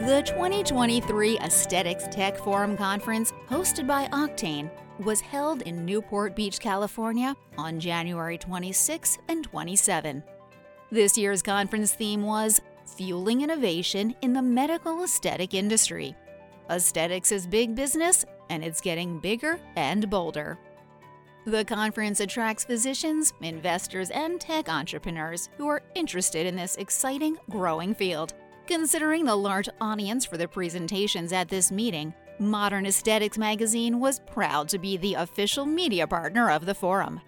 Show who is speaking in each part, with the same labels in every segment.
Speaker 1: The 2023 Aesthetics Tech Forum Conference, hosted by Octane, was held in Newport Beach, California on January 26 and 27. This year's conference theme was Fueling Innovation in the Medical Aesthetic Industry. Aesthetics is big business, and it's getting bigger and bolder. The conference attracts physicians, investors, and tech entrepreneurs who are interested in this exciting, growing field. Considering the large audience for the presentations at this meeting, Modern Aesthetics magazine was proud to be the official media partner of the forum.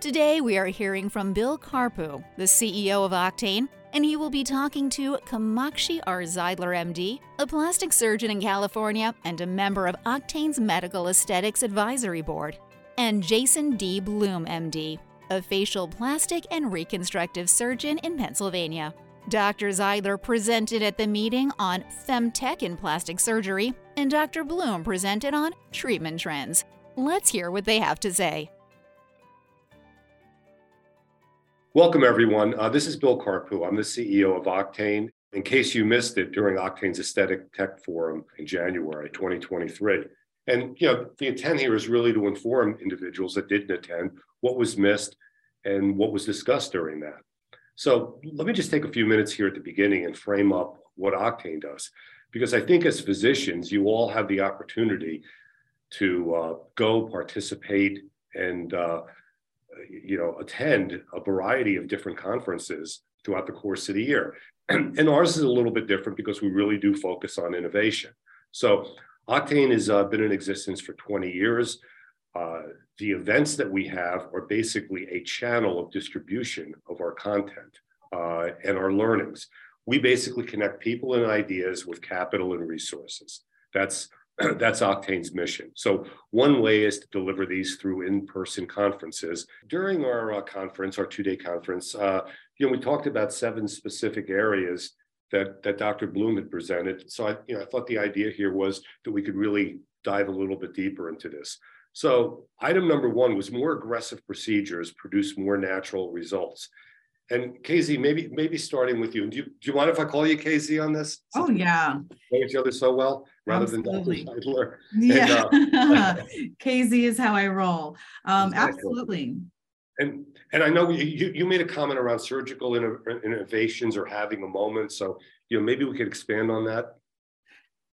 Speaker 1: Today, we are hearing from Bill Carpou, the CEO of Octane, and he will be talking to Kamakshi R. Zeidler, MD, a plastic surgeon in California and a member of Octane's Medical Aesthetics Advisory Board, and Jason D. Bloom, MD, a facial plastic and reconstructive surgeon in Pennsylvania. Dr. Zeidler presented at the meeting on femtech in plastic surgery, and Dr. Bloom presented on treatment trends. Let's hear what they have to say.
Speaker 2: Welcome, everyone. Uh, this is Bill Carpou. I'm the CEO of Octane. In case you missed it during Octane's Aesthetic Tech Forum in January 2023. And you know, the intent here is really to inform individuals that didn't attend what was missed and what was discussed during that. So let me just take a few minutes here at the beginning and frame up what Octane does, because I think as physicians, you all have the opportunity to uh, go participate and uh, you know attend a variety of different conferences throughout the course of the year. and ours is a little bit different because we really do focus on innovation. So Octane has uh, been in existence for 20 years. Uh, the events that we have are basically a channel of distribution of our content uh, and our learnings. We basically connect people and ideas with capital and resources. That's that's Octane's mission. So one way is to deliver these through in-person conferences. During our uh, conference, our two-day conference, uh, you know, we talked about seven specific areas that that Dr. Bloom had presented. So I, you know, I thought the idea here was that we could really dive a little bit deeper into this. So item number one was more aggressive procedures produce more natural results. And Casey, maybe maybe starting with you. Do you, do you mind if I call you Casey on this?
Speaker 3: Oh yeah.
Speaker 2: Know each other so well, rather
Speaker 3: absolutely.
Speaker 2: than Dr.
Speaker 3: Yeah. And, uh, Casey is how I roll. Um, exactly. Absolutely.
Speaker 2: And and I know you you made a comment around surgical innovations or having a moment. So you know maybe we could expand on that.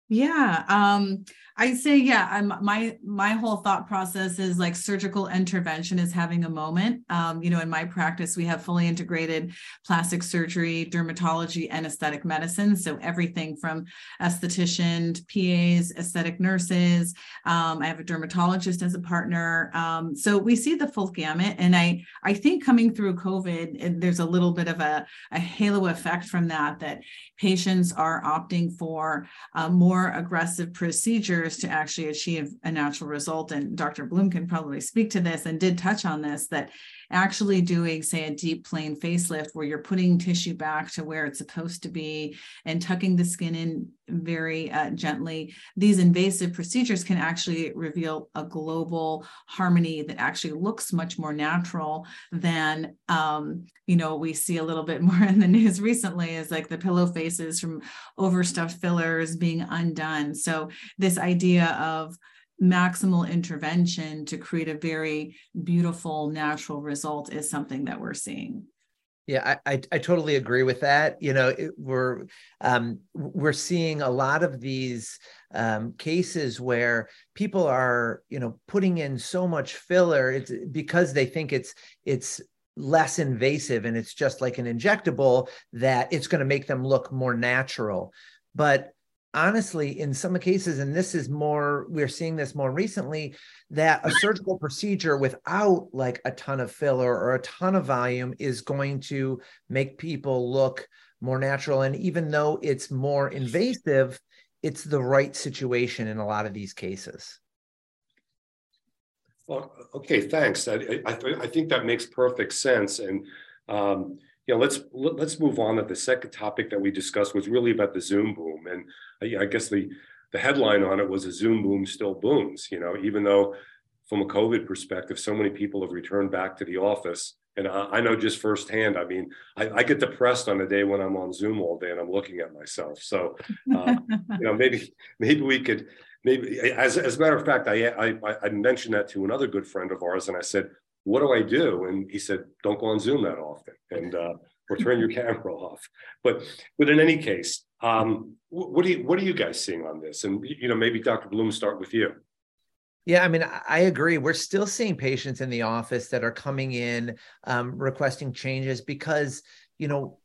Speaker 3: Yeah, um, I say yeah. I'm, my my whole thought process is like surgical intervention is having a moment. Um, you know, in my practice, we have fully integrated plastic surgery, dermatology, and aesthetic medicine. So everything from esthetician, PAs, aesthetic nurses. Um, I have a dermatologist as a partner. Um, so we see the full gamut, and I I think coming through COVID, there's a little bit of a, a halo effect from that. That patients are opting for uh, more more aggressive procedures to actually achieve a natural result. And Dr. Bloom can probably speak to this and did touch on this that actually doing, say, a deep plane facelift where you're putting tissue back to where it's supposed to be and tucking the skin in very uh, gently, these invasive procedures can actually reveal a global harmony that actually looks much more natural than, um, you know, we see a little bit more in the news recently is like the pillow faces from overstuffed fillers being undone. So this idea of maximal intervention to create a very beautiful natural result is something that we're seeing.
Speaker 4: Yeah i i, I totally agree with that. You know it, we're um, we're seeing a lot of these um, cases where people are you know putting in so much filler. It's because they think it's it's less invasive and it's just like an injectable that it's going to make them look more natural. But honestly, in some cases, and this is more, we're seeing this more recently, that a surgical procedure without like a ton of filler or a ton of volume is going to make people look more natural. And even though it's more invasive, it's the right situation in a lot of these cases.
Speaker 2: Well, okay, thanks. I, I, I think that makes perfect sense. And um, know, let's let's move on. That the second topic that we discussed was really about the Zoom boom, and I, I guess the the headline on it was a Zoom boom still booms. You know, even though from a COVID perspective, so many people have returned back to the office And I, I know just firsthand. I mean, I, I, get depressed on a day when I'm on Zoom all day and I'm looking at myself. So, uh, you know, maybe maybe we could maybe as as a matter of fact, I, I I mentioned that to another good friend of ours, and I said, "What do I do?" And he said, "Don't go on Zoom that often, and uh, or turn your camera off." But but in any case, um, what do you what are you guys seeing on this? And you know, maybe Dr. Bloom, start with you.
Speaker 4: Yeah, I mean, I agree. We're still seeing patients in the office that are coming in um, requesting changes because, you know,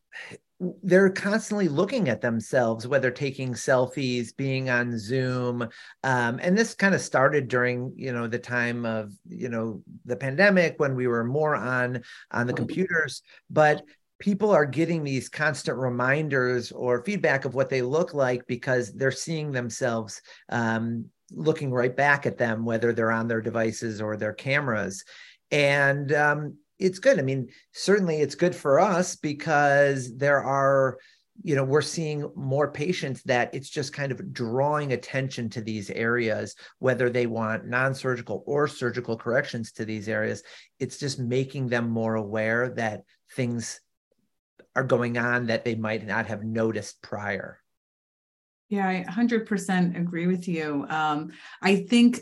Speaker 4: they're constantly looking at themselves, whether taking selfies, being on Zoom, um, and this kind of started during, you know, the time of, you know, the pandemic when we were more on on the computers. But people are getting these constant reminders or feedback of what they look like because they're seeing themselves um, looking right back at them, whether they're on their devices or their cameras. And um, it's good. I mean, certainly it's good for us because there are, you know, we're seeing more patients that it's just kind of drawing attention to these areas, whether they want non surgical or surgical corrections to these areas. It's just making them more aware that things are going on that they might not have noticed prior.
Speaker 3: Yeah, I 100% agree with you. Um, I think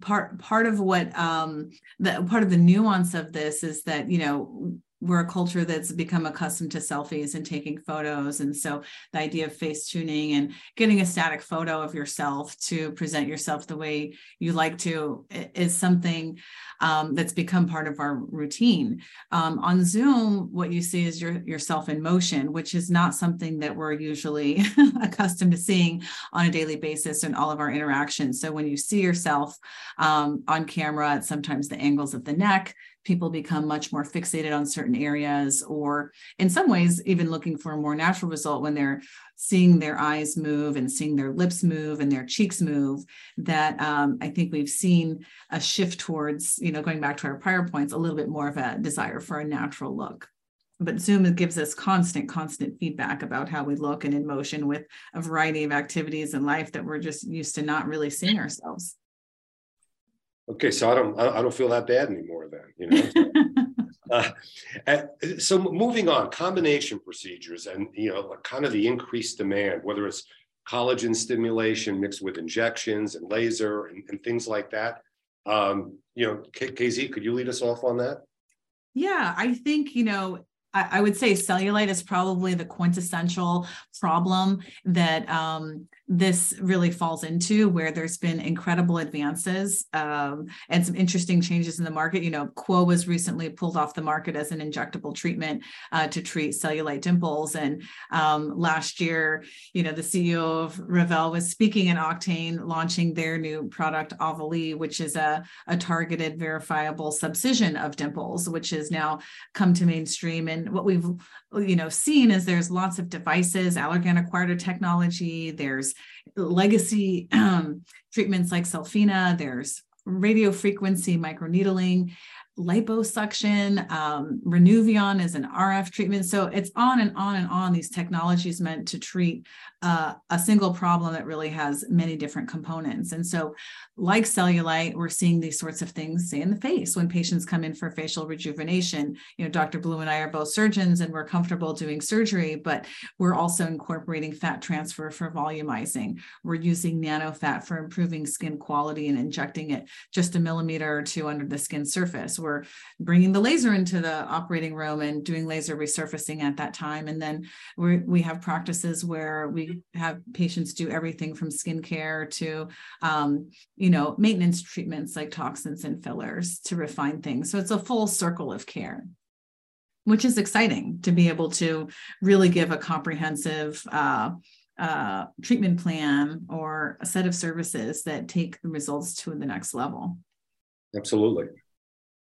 Speaker 3: part part of what um, the part of the nuance of this is that you know we're a culture that's become accustomed to selfies and taking photos. And so the idea of face tuning and getting a static photo of yourself to present yourself the way you like to is something um, that's become part of our routine. Um, on Zoom, what you see is your, yourself in motion, which is not something that we're usually accustomed to seeing on a daily basis in all of our interactions. So when you see yourself um, on camera, sometimes the angles of the neck, people become much more fixated on certain areas, or in some ways, even looking for a more natural result when they're seeing their eyes move and seeing their lips move and their cheeks move. That um, I think we've seen a shift towards, you know, going back to our prior points, a little bit more of a desire for a natural look but Zoom gives us constant, constant feedback about how we look and in motion with a variety of activities in life that we're just used to not really seeing ourselves.
Speaker 2: Okay, so I don't I don't feel that bad anymore then, you know. uh, so moving on, combination procedures and you know kind of the increased demand, whether it's collagen stimulation mixed with injections and laser and, and things like that. Um, you know, KZ, could you lead us off on that?
Speaker 3: Yeah, I think you know I, would say cellulite is probably the quintessential problem that um, this really falls into where there's been incredible advances um, and some interesting changes in the market. You know, Qwo was recently pulled off the market as an injectable treatment uh, to treat cellulite dimples. And um, last year, you know, the CEO of Revelle was speaking in Octane, launching their new product, Avéli, which is a, a targeted verifiable subcision of dimples, which has now come to mainstream. And what we've, you know, seen is there's lots of devices, Allergan acquired technology, there's legacy um, treatments like Cellfina, there's radio frequency microneedling, liposuction, um, Renuvion is an RF treatment. So it's on and on and on. These technologies meant to treat uh, a single problem that really has many different components. And so, like cellulite, we're seeing these sorts of things, say in the face, when patients come in for facial rejuvenation. You know, Dr. Bloom and I are both surgeons and we're comfortable doing surgery, but we're also incorporating fat transfer for volumizing. We're using nano fat for improving skin quality and injecting it just a millimeter or two under the skin surface. We're bringing the laser into the operating room and doing laser resurfacing at that time. And then we we have practices where we have patients do everything from skincare to, um, you know, maintenance treatments like toxins and fillers to refine things. So it's a full circle of care, which is exciting to be able to really give a comprehensive uh, uh, treatment plan or a set of services that take the results to the next level.
Speaker 2: Absolutely.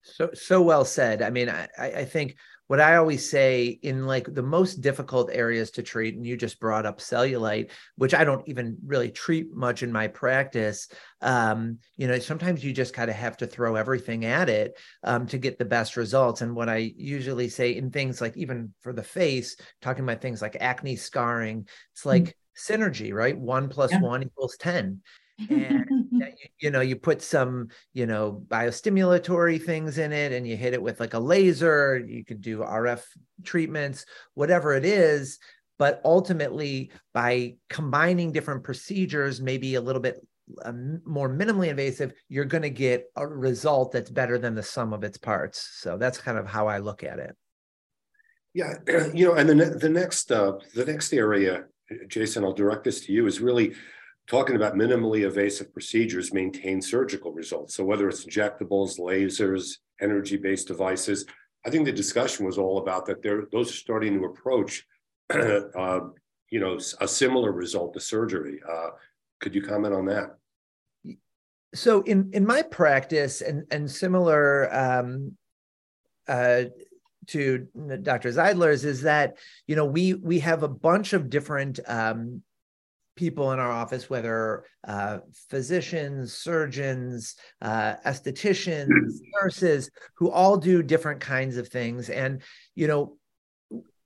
Speaker 4: So so well said. I mean, I, I think what I always say in like the most difficult areas to treat, and you just brought up cellulite, which I don't even really treat much in my practice. Um, you know, sometimes you just kind of have to throw everything at it um, to get the best results. And what I usually say in things like even for the face, talking about things like acne scarring, it's like mm-hmm. synergy, right? One plus yeah. one equals 10 and you, you, know you put some you know biostimulatory things in it and you hit it with like a laser you could do rf treatments whatever it is but ultimately by combining different procedures maybe a little bit um, more minimally invasive you're going to get a result that's better than the sum of its parts. So that's kind of how i look at it.
Speaker 2: Yeah you know and the, the next uh, the next area jason i'll direct this to you is really talking about minimally invasive procedures maintain surgical results. So whether it's injectables, lasers, energy-based devices, I think the discussion was all about that. They're, those are starting to approach, uh, you know, a similar result to surgery. Uh, could you comment on that?
Speaker 4: So in in my practice, and and similar um, uh, to Dr. Zeidler's, is that you know we we have a bunch of different um, people in our office, whether uh, physicians, surgeons, uh, estheticians, nurses, who all do different kinds of things. And, you know,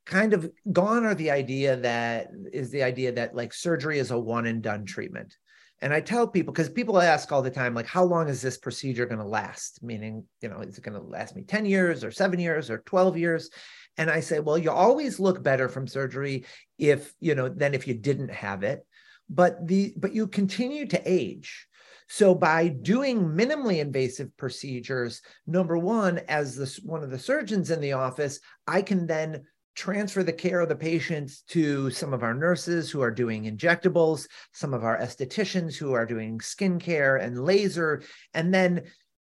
Speaker 4: kind of gone are the idea that is the idea that like surgery is a one and done treatment. And I tell people, because people ask all the time, like, how long is this procedure going to last? Meaning, you know, is it going to last me 10 years or seven years or 12 years? And I say, well, you always look better from surgery if, you know, than if you didn't have it but the but you continue to age. So by doing minimally invasive procedures number one as this one of the surgeons in the office i can then transfer the care of the patients to some of our nurses who are doing injectables some of our estheticians who are doing skincare and laser and then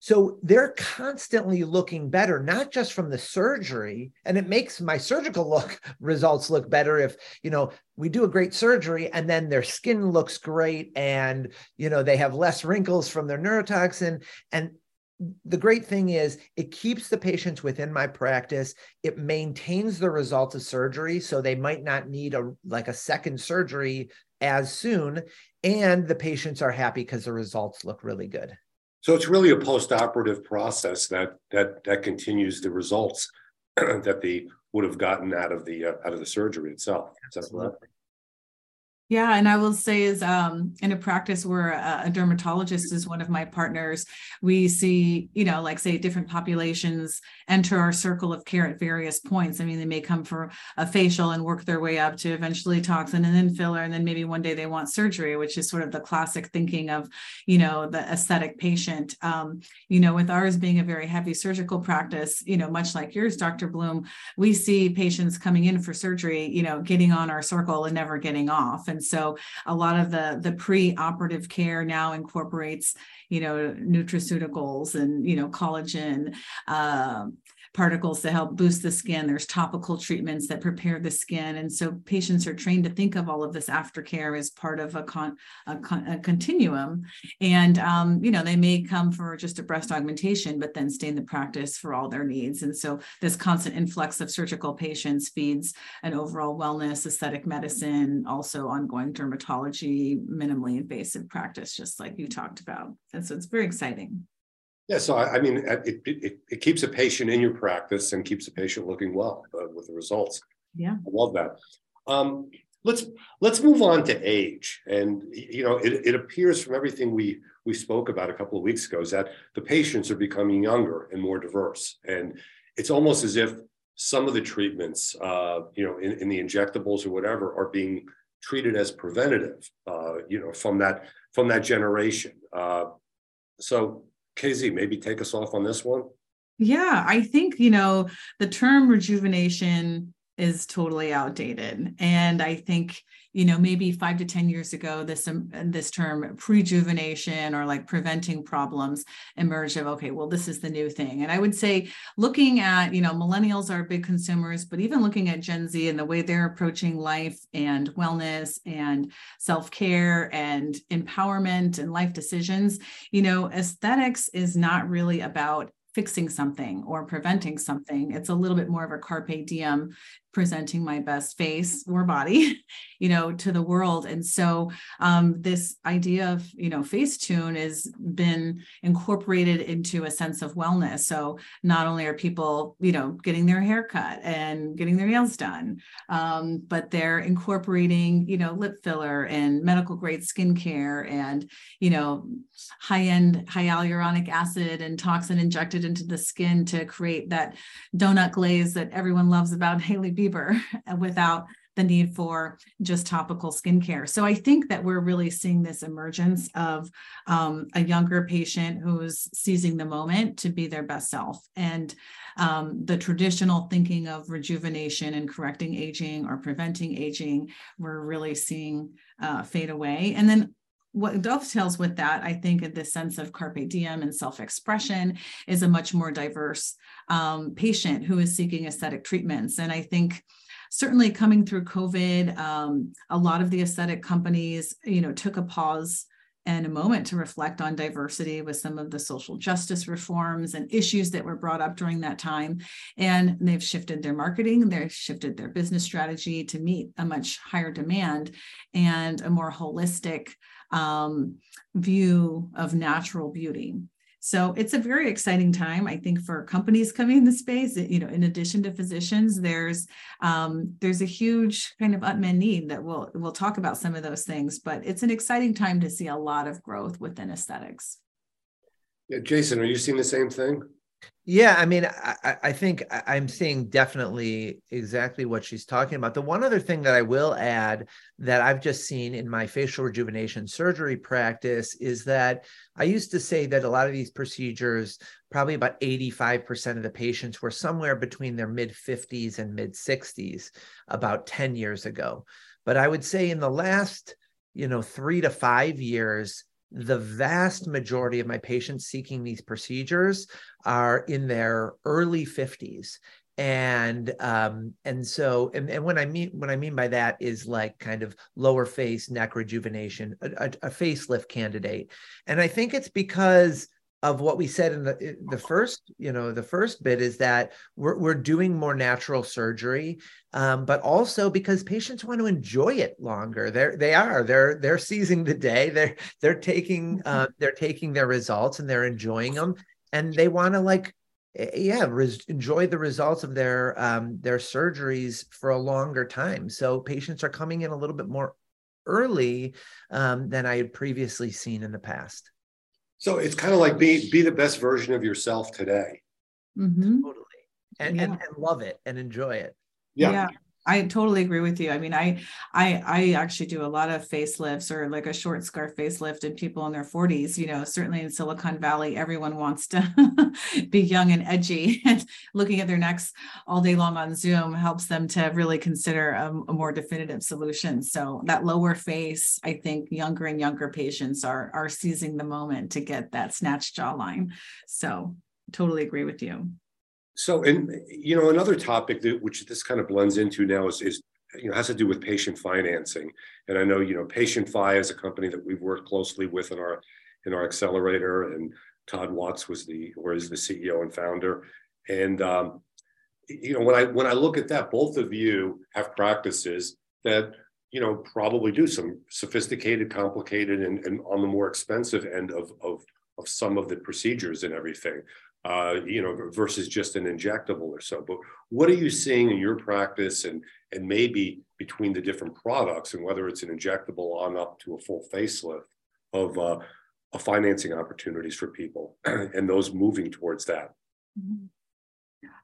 Speaker 4: so they're constantly looking better, not just from the surgery, and it makes my surgical look results look better if, you know, we do a great surgery and then their skin looks great and, you know, they have less wrinkles from their neurotoxin. And the great thing is it keeps the patients within my practice. It maintains the results of surgery so they might not need a like a second surgery as soon. And the patients are happy because the results look really good
Speaker 2: so it's really a post-operative process that that that continues the results that they would have gotten out of the uh, out of the surgery itself. Correct?
Speaker 3: Yeah, and I will say is um, in a practice where a, a, dermatologist is one of my partners, we see, you know, like say different populations enter our circle of care at various points. I mean, they may come for a facial and work their way up to eventually toxin and then filler, and then maybe one day they want surgery, which is sort of the classic thinking of, you know, the aesthetic patient. Um, you know, with ours being a very heavy surgical practice, you know, much like yours, Dr. Bloom, we see patients coming in for surgery, you know, getting on our circle and never getting off. And so a lot of the the pre-operative care now incorporates you know nutraceuticals and you know collagen uh, particles to help boost the skin. There's topical treatments that prepare the skin. And so patients are trained to think of all of this aftercare as part of a, con, a, con, a continuum. And, um, you know, they may come for just a breast augmentation, but then stay in the practice for all their needs. And so this constant influx of surgical patients feeds an overall wellness, aesthetic medicine, also ongoing dermatology, minimally invasive practice, just like you talked about. And so it's very exciting.
Speaker 2: Yeah, so I, I mean, it, it, it, keeps a patient in your practice and keeps a patient looking well uh, with the results.
Speaker 3: Yeah, I
Speaker 2: love that. Um, let's let's move on to age, and you know, it, it appears from everything we we spoke about a couple of weeks ago is that the patients are becoming younger and more diverse, and it's almost as if some of the treatments, uh, you know, in, in the injectables or whatever, are being treated as preventative, uh, you know, from that from that generation. Uh, so KZ, maybe take us off on this one.
Speaker 3: Yeah, I think, you know, the term rejuvenation is totally outdated. And I think, you know, maybe five to 10 years ago, this, um, this term prejuvenation or like preventing problems emerged of, okay, well, this is the new thing. And I would say looking at, you know, millennials are big consumers, but even looking at Gen Z and the way they're approaching life and wellness and self-care and empowerment and life decisions, you know, aesthetics is not really about fixing something or preventing something. It's a little bit more of a carpe diem presenting my best face or body you know to the world. And so um, this idea of you know facetune has been incorporated into a sense of wellness. So not only are people you know getting their hair cut and getting their nails done um, but they're incorporating you know lip filler and medical grade skincare and you know high end hyaluronic acid and toxin injected into the skin to create that donut glaze that everyone loves about Haley Hailey Bieber without the need for just topical skincare. So I think that we're really seeing this emergence of um, a younger patient who's seizing the moment to be their best self. And um, the traditional thinking of rejuvenation and correcting aging or preventing aging, we're really seeing uh, fade away. And then what dovetails with that, I think, in this sense of carpe diem and self expression, is a much more diverse um, patient who is seeking aesthetic treatments. And I think certainly coming through COVID, um, a lot of the aesthetic companies, you know, took a pause and a moment to reflect on diversity with some of the social justice reforms and issues that were brought up during that time. And they've shifted their marketing, they've shifted their business strategy to meet a much higher demand and a more holistic um, view of natural beauty. So it's a very exciting time, I think, for companies coming in the space. You know, in addition to physicians, there's um, there's a huge kind of unmet need that we'll we'll talk about some of those things. But it's an exciting time to see a lot of growth within aesthetics.
Speaker 2: Yeah, Jason, are you seeing the same thing?
Speaker 4: Yeah, I mean, I, I think I'm seeing definitely exactly what she's talking about. The one other thing that I will add that I've just seen in my facial rejuvenation surgery practice is that I used to say that a lot of these procedures, probably about 85% of the patients were somewhere between their mid 50s and mid 60s about 10 years ago. But I would say in the last, you know, three to five years, the vast majority of my patients seeking these procedures are in their early 50s and um and so and, and when i mean what i mean by that is like kind of lower face neck rejuvenation a, a, a facelift candidate. And i think it's because of what we said in the the first you know the first bit is that we're, we're doing more natural surgery um, but also because patients want to enjoy it longer. They're they are. They're they're seizing the day. They're they're taking mm-hmm. uh, they're taking their results and they're enjoying them. And they want to like eh, yeah res- enjoy the results of their um, their surgeries for a longer time. So patients are coming in a little bit more early um, than i had previously seen in the past
Speaker 2: so it's kind of like be be the best version of yourself today.
Speaker 4: Mm-hmm. Totally, and, yeah. and, and love it and enjoy it.
Speaker 3: Yeah. yeah. I totally agree with you. I mean, I I I actually do a lot of facelifts or like a short scar facelift in people in their 40s. You know, certainly in Silicon Valley, everyone wants to be young and edgy, and looking at their necks all day long on Zoom helps them to really consider a, a more definitive solution. So that lower face, I think younger and younger patients are are seizing the moment to get that snatched jawline. So totally agree with you.
Speaker 2: So, and you know, another topic that which this kind of blends into now is, is you know has to do with patient financing. And I know you know PatientFi is a company that we've worked closely with in our in our accelerator, and Todd Watts was the or is the CEO and founder. And um, you know, when I when I look at that, both of you have practices that you know probably do some sophisticated, complicated, and, and on the more expensive end of of of some of the procedures and everything uh, you know, versus just an injectable or so. But what are you seeing in your practice and and maybe between the different products and whether it's an injectable on up to a full facelift of uh, financing opportunities for people and those moving towards that? Mm-hmm.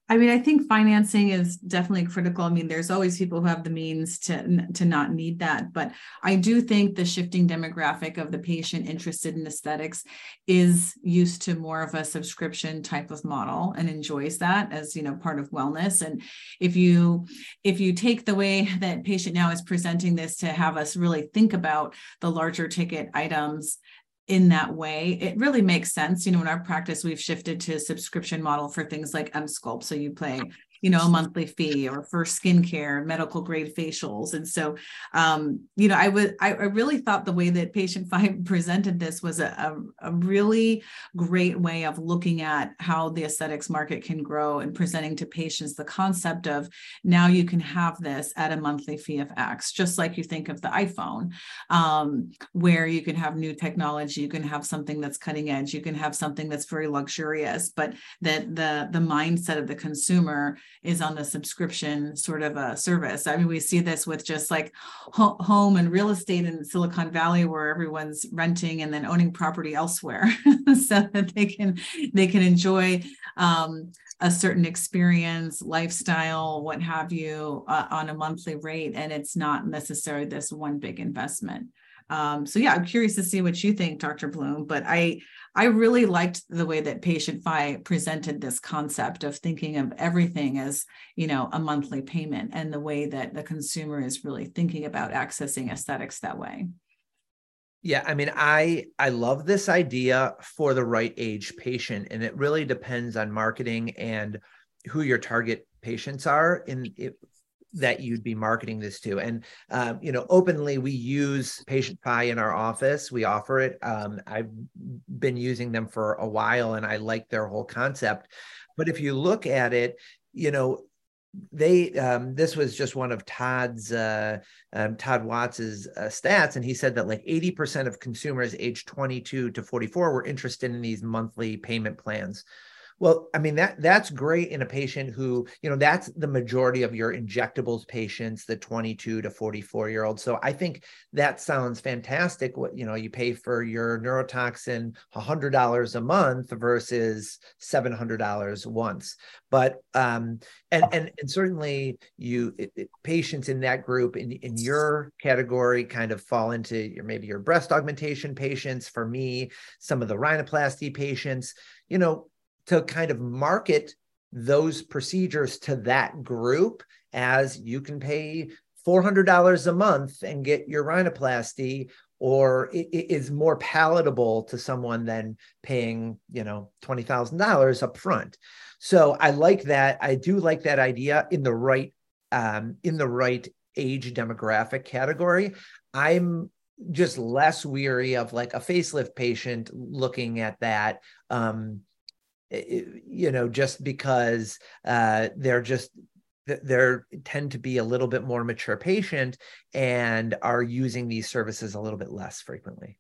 Speaker 3: I mean, I think financing is definitely critical. I mean, there's always people who have the means to to not need that, but I do think the shifting demographic of the patient interested in aesthetics is used to more of a subscription type of model and enjoys that as you know part of wellness. And if you if you take the way that patient now is presenting this to have us really think about the larger ticket items in that way, it really makes sense. You know, in our practice, we've shifted to a subscription model for things like Emsculpt. So you pay you know a monthly fee or for skincare medical grade facials. And so um, you know i would I, I, really thought the way that PatientFi presented this was a, a, a really great way of looking at how the aesthetics market can grow and presenting to patients the concept of now you can have this at a monthly fee of x just like you think of the iphone um, where you can have new technology you can have something that's cutting edge you can have something that's very luxurious but that the the mindset of the consumer is on the subscription sort of a service i mean we see this with just like ho- home and real estate in silicon valley where everyone's renting and then owning property elsewhere so that they can they can enjoy um, a certain experience lifestyle what have you uh, on a monthly rate and it's not necessarily this one big investment um, so yeah, I'm curious to see what you think, Dr. Bloom. But I I really liked the way that PatientFi presented this concept of thinking of everything as you know a monthly payment and the way that the consumer is really thinking about accessing aesthetics that way.
Speaker 4: Yeah, I mean, I I love this idea for the right age patient, and it really depends on marketing and who your target patients are. In that you'd be marketing this to. And um, you know, openly we use PatientFi in our office. We offer it. Um, I've been using them for a while, and I like their whole concept. But if you look at it, you know, they um, this was just one of Todd's uh, um, Todd Watts's uh, stats, and he said that like 80% of consumers aged 22 to 44 were interested in these monthly payment plans. Well, I mean that that's great in a patient who, you know, that's the majority of your injectables patients, the 22 to 44 year old. So I think that sounds fantastic. What you know, you pay for your neurotoxin $100 a month versus $700 once. But um, and and and certainly you it, it, patients in that group in in your category kind of fall into your maybe your breast augmentation patients. For me, some of the rhinoplasty patients. You know, to kind of market those procedures to that group as you can pay $400 a month and get your rhinoplasty or it, is more palatable to someone than paying you know $20000 up front so i like that. I do like that idea in the right um, in the right age demographic category. I'm just less weary of like a facelift patient looking at that um, you know, just because uh, they're just they're tend to be a little bit more mature patient and are using these services a little bit less frequently.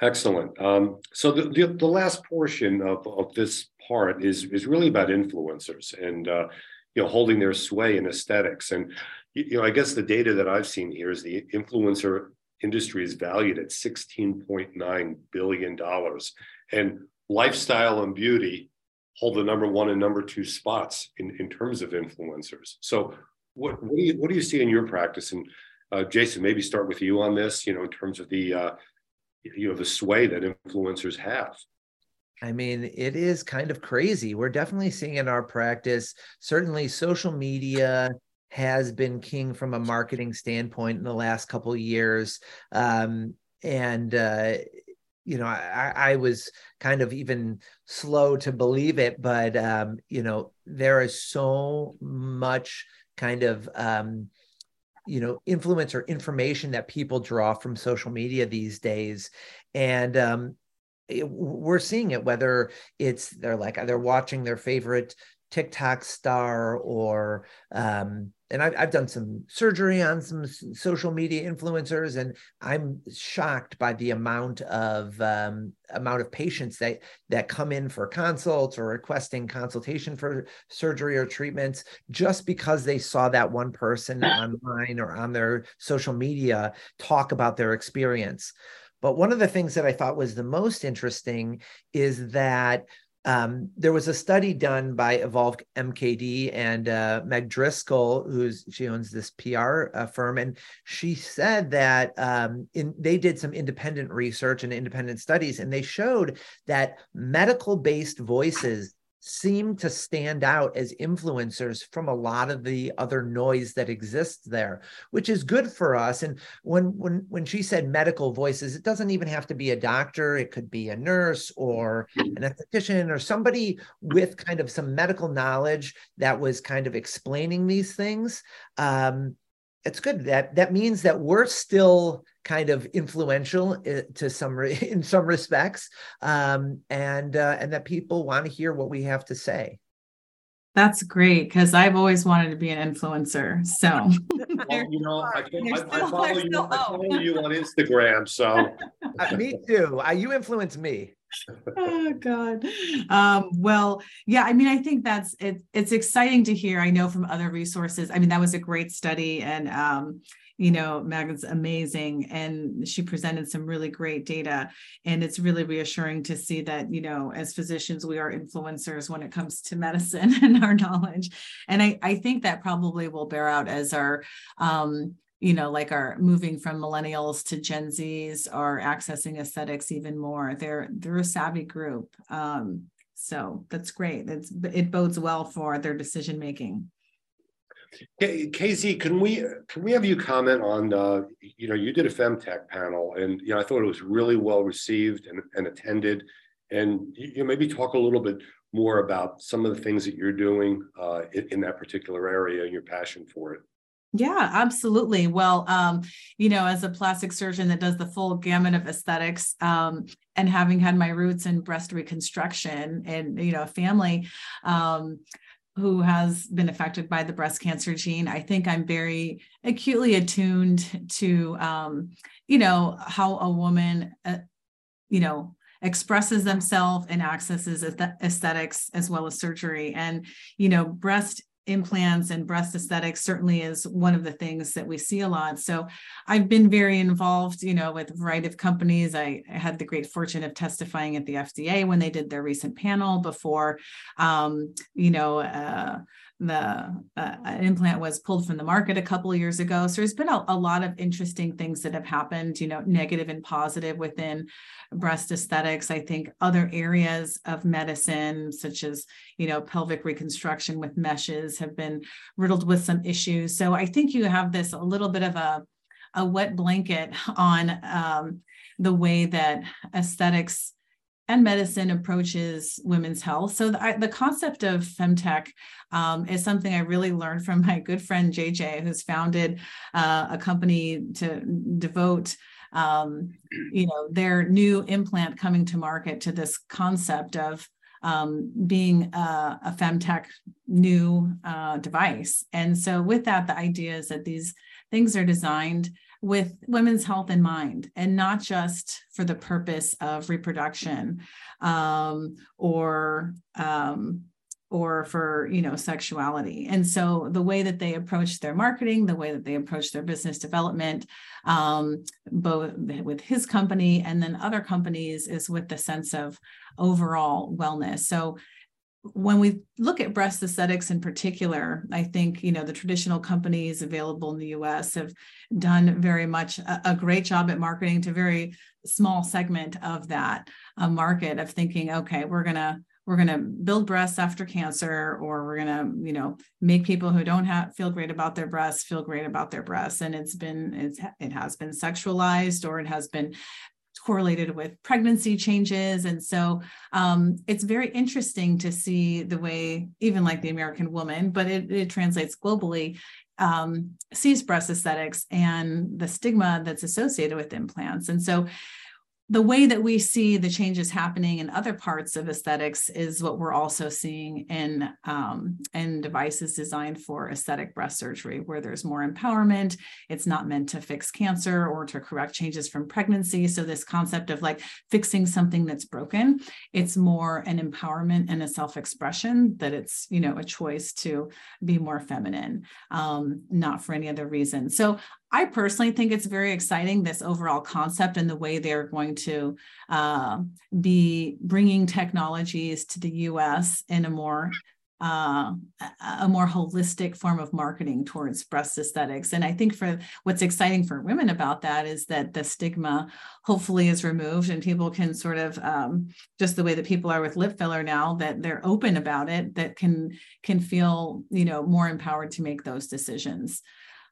Speaker 2: Excellent. Um, so the, the, the, last portion of, of this part is is really about influencers and uh, you know holding their sway in aesthetics. And you know, I guess the data that I've seen here is the influencer industry is valued at sixteen point nine billion dollars, and lifestyle and beauty hold the number one and number two spots in, in terms of influencers. So what, what do you what do you see in your practice? And uh, Jason, maybe start with you on this. You know, in terms of the uh, you know the sway that influencers have.
Speaker 4: I mean, it is kind of crazy. We're definitely seeing in our practice. Certainly, social media has been king from a marketing standpoint in the last couple years. Um, and uh, you know, I, I was kind of even slow to believe it, but um, you know, there is so much kind of um, you know influence or information that people draw from social media these days, and um, it, we're seeing it whether it's they're like they're watching their favorite TikTok star or um, and I've, I've done some surgery on some social media influencers and i'm shocked by the amount of um, amount of patients that that come in for consults or requesting consultation for surgery or treatments just because they saw that one person online or on their social media talk about their experience. But one of the things that i thought was the most interesting is that um, there was a study done by Evolve MKD and uh, Meg Driscoll, who's she owns this PR uh, firm, and she said that um, in, they did some independent research and independent studies, and they showed that medical-based voices seem to stand out as influencers from a lot of the other noise that exists there which is good for us. And when when when she said medical voices it doesn't even have to be a doctor. It could be a nurse or an esthetician or somebody with kind of some medical knowledge that was kind of explaining these things. Um, it's good that that means that we're still kind of influential eh, to some in some respects um, and uh, and that people want to hear what we have to say
Speaker 3: that's great because I've always wanted to be an influencer. So,
Speaker 2: well, you know, I, I, I, follow you, I follow you on Instagram. So,
Speaker 4: uh, me too. Uh, you influence me
Speaker 3: oh god. Um, well yeah i mean i think that's it, it's exciting to hear i know from other resources. I mean that was a great study and um, you know megan's amazing. And she presented some really great data. And it's really reassuring to see that you know as physicians we are influencers when it comes to medicine and our knowledge. And i i think that probably will bear out as our um, you know, like are moving from millennials to Gen Zs are accessing aesthetics even more. They're they're a savvy group. Um, so that's great. It's it bodes well for their decision making.
Speaker 2: Casey, can we can we have you comment on uh, you know you did a femtech panel and you know I thought it was really well received and, and attended, and you, you maybe talk a little bit more about some of the things that you're doing uh, in, in that particular area and your passion for it.
Speaker 3: Yeah, absolutely. Well, um, you know, as a plastic surgeon that does the full gamut of aesthetics, um, and having had my roots in breast reconstruction and you know, a family um, who has been affected by the breast cancer gene, I think I'm very acutely attuned to, um, you know, how a woman, uh, you know, expresses themselves and accesses aesthetics as well as surgery and you know breast implants and breast aesthetics certainly is one of the things that we see a lot. So I've been very involved, you know, with a variety of companies. I, I had the great fortune of testifying at the FDA when they did their recent panel before, um, you know, uh, the uh, implant was pulled from the market a couple of years ago. So there's been a, a, lot of interesting things that have happened, you know, negative and positive within breast aesthetics. I think other areas of medicine, such as, you know, pelvic reconstruction with meshes, have been riddled with some issues. So I think you have this a little bit of a, a wet blanket on um, the way that aesthetics and medicine approaches women's health. So the, the concept of femtech um, is something I really learned from my good friend JJ, who's founded uh, a company to devote um, you know their new implant coming to market to this concept of um, being a, a femtech new uh, device. And so with that, the idea is that these things are designed with women's health in mind and not just for the purpose of reproduction um, or um, or for you know sexuality. And so the way that they approach their marketing the way that they approach their business development um, both with his company and then other companies is with the sense of overall wellness. So when we look at breast aesthetics in particular, I think you know the traditional companies available in the U.S. have done very much a, a great job at marketing to very small segment of that uh, market of thinking, okay, we're gonna we're gonna build breasts after cancer, or we're gonna you know make people who don't have feel great about their breasts feel great about their breasts, and it's been it's it has been sexualized or it has been correlated with pregnancy changes. And so um, it's very interesting to see the way, even like the American woman, but it, it translates globally, um, sees breast aesthetics and the stigma that's associated with implants. And so the way that we see the changes happening in other parts of aesthetics is what we're also seeing in um, in devices designed for aesthetic breast surgery, where there's more empowerment. It's not meant to fix cancer or to correct changes from pregnancy. So this concept of like fixing something that's broken, it's more an empowerment and a self-expression that it's you know a choice to be more feminine, um, not for any other reason. So I personally think it's very exciting, this overall concept and the way they're going to uh, be bringing technologies to the US in a more uh, a more holistic form of marketing towards breast aesthetics. And I think for what's exciting for women about that is that the stigma hopefully is removed and people can sort of um, just the way that people are with lip filler now that they're open about it that can can feel you know more empowered to make those decisions.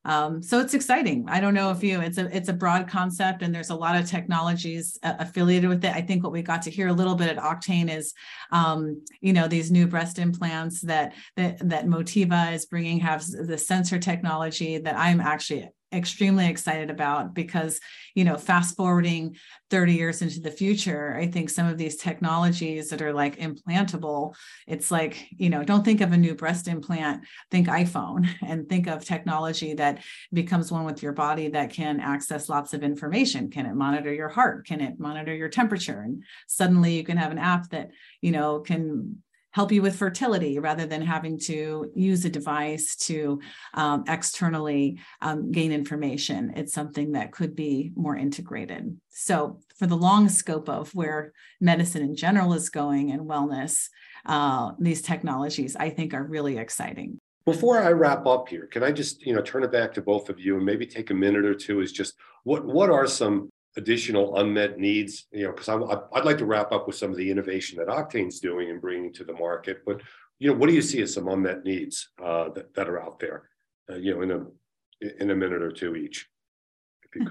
Speaker 3: Um, so it's exciting. I don't know if you, it's a it's a broad concept, and there's a lot of technologies uh, affiliated with it. I think what we got to hear a little bit at Octane is, um, you know, these new breast implants that that that Motiva is bringing have the sensor technology that I'm actually extremely excited about because you know fast forwarding 30 years into the future i think some of these technologies that are like implantable it's like you know don't think of a new breast implant think iphone and think of technology that becomes one with your body that can access lots of information. Can it monitor your heart? Can it monitor your temperature? And suddenly you can have an app that you know can help you with fertility rather than having to use a device to um, externally um, gain information. It's something that could be more integrated. So, for the long scope of where medicine in general is going and wellness, uh, these technologies I think are really exciting.
Speaker 2: Before I wrap up here, can I just you know turn it back to both of you and maybe take a minute or two? Is just what what are some additional unmet needs, you know, because I'd like to wrap up with some of the innovation that Octane's doing and bringing to the market. But, you know, what do you see as some unmet needs uh, that, that are out there, uh, you know, in a, in a minute or two each?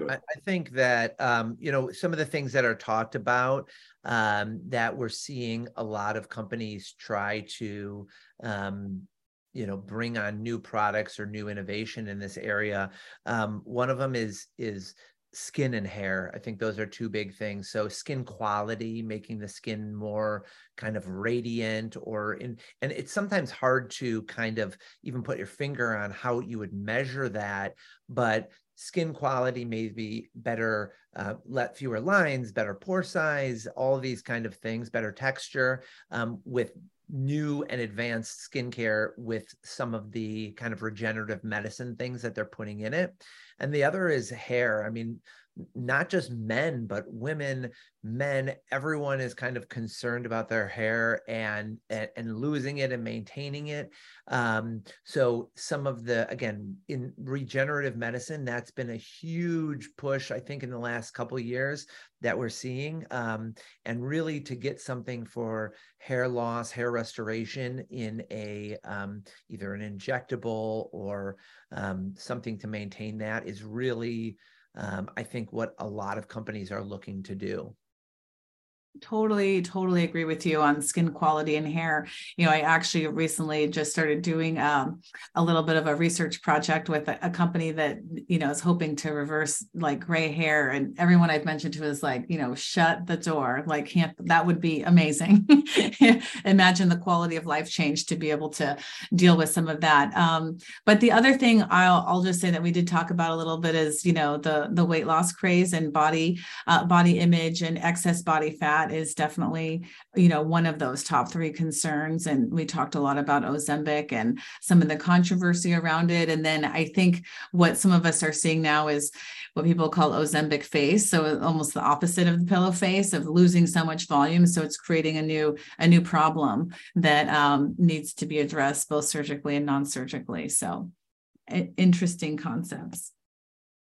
Speaker 4: I think that, um, you know, some of the things that are talked about um, that we're seeing a lot of companies try to, um, you know bring on new products or new innovation in this area um, one of them is is skin and hair i think those are two big things. So skin quality making the skin more kind of radiant or in and it's sometimes hard to kind of even put your finger on how you would measure that but skin quality may be better uh, let fewer lines better pore size all these kind of things better texture um, with new and advanced skincare with some of the kind of regenerative medicine things that they're putting in it. And the other is hair. I mean, not just men but women men everyone is kind of concerned about their hair and and, and losing it and maintaining it. Um, so some of the again in regenerative medicine that's been a huge push i think in the last couple years that we're seeing um, and really to get something for hair loss hair restoration in a um, either an injectable or um, something to maintain that is really um, I think what a lot of companies are looking to do
Speaker 3: totally totally agree with you on skin quality and hair. You know i actually recently just started doing um, a little bit of a research project with a, a, company that you know is hoping to reverse like gray hair. And everyone i've mentioned to is like you know shut the door. Like can't that would be amazing. Imagine the quality of life change to be able to deal with some of that. Um, but the other thing I'll, I'll just say that we did talk about a little bit is you know the the weight loss craze and body uh, body image and excess body fat that is definitely, you know, one of those top three concerns. And we talked a lot about Ozempic and some of the controversy around it. And then I think what some of us are seeing now is what people call Ozempic face. So almost the opposite of the pillow face of losing so much volume. So it's creating a new, a new problem that um, needs to be addressed both surgically and non-surgically. So interesting concepts.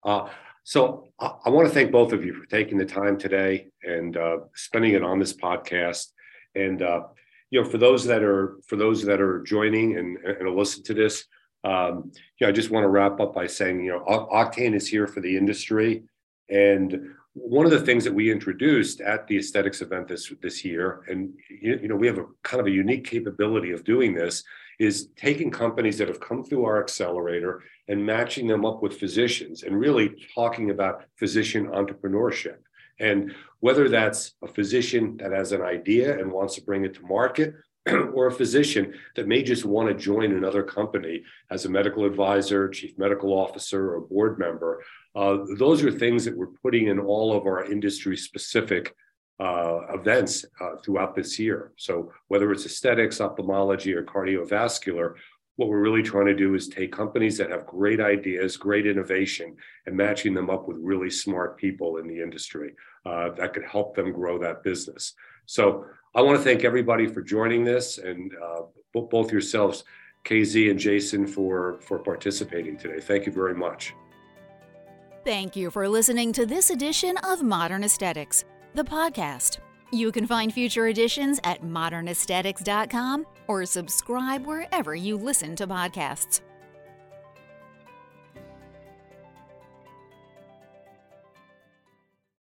Speaker 2: Uh, so I, I want to thank both of you for taking the time today and uh, spending it on this podcast. And uh, you know, for those that are for those that are joining and and listen to this, um, you know, I just want to wrap up by saying, you know, Octane is here for the industry, and one of the things that we introduced at the aesthetics event this this year, and you know, we have a kind of a unique capability of doing this, is taking companies that have come through our accelerator and matching them up with physicians and really talking about physician entrepreneurship. And whether that's a physician that has an idea and wants to bring it to market, or a physician that may just want to join another company as a medical advisor, chief medical officer, or board member, uh, those are things that we're putting in all of our industry specific uh, events uh, throughout this year. So, whether it's aesthetics, ophthalmology, or cardiovascular, what we're really trying to do is take companies that have great ideas, great innovation, and matching them up with really smart people in the industry uh, that could help them grow that business. So, I want to thank everybody for joining this and uh, both yourselves, KZ and Jason, for, for participating today. Thank you very much.
Speaker 1: Thank you for listening to this edition of Modern Aesthetics the podcast. You can find future editions at modernaesthetics.com or subscribe wherever you listen to podcasts.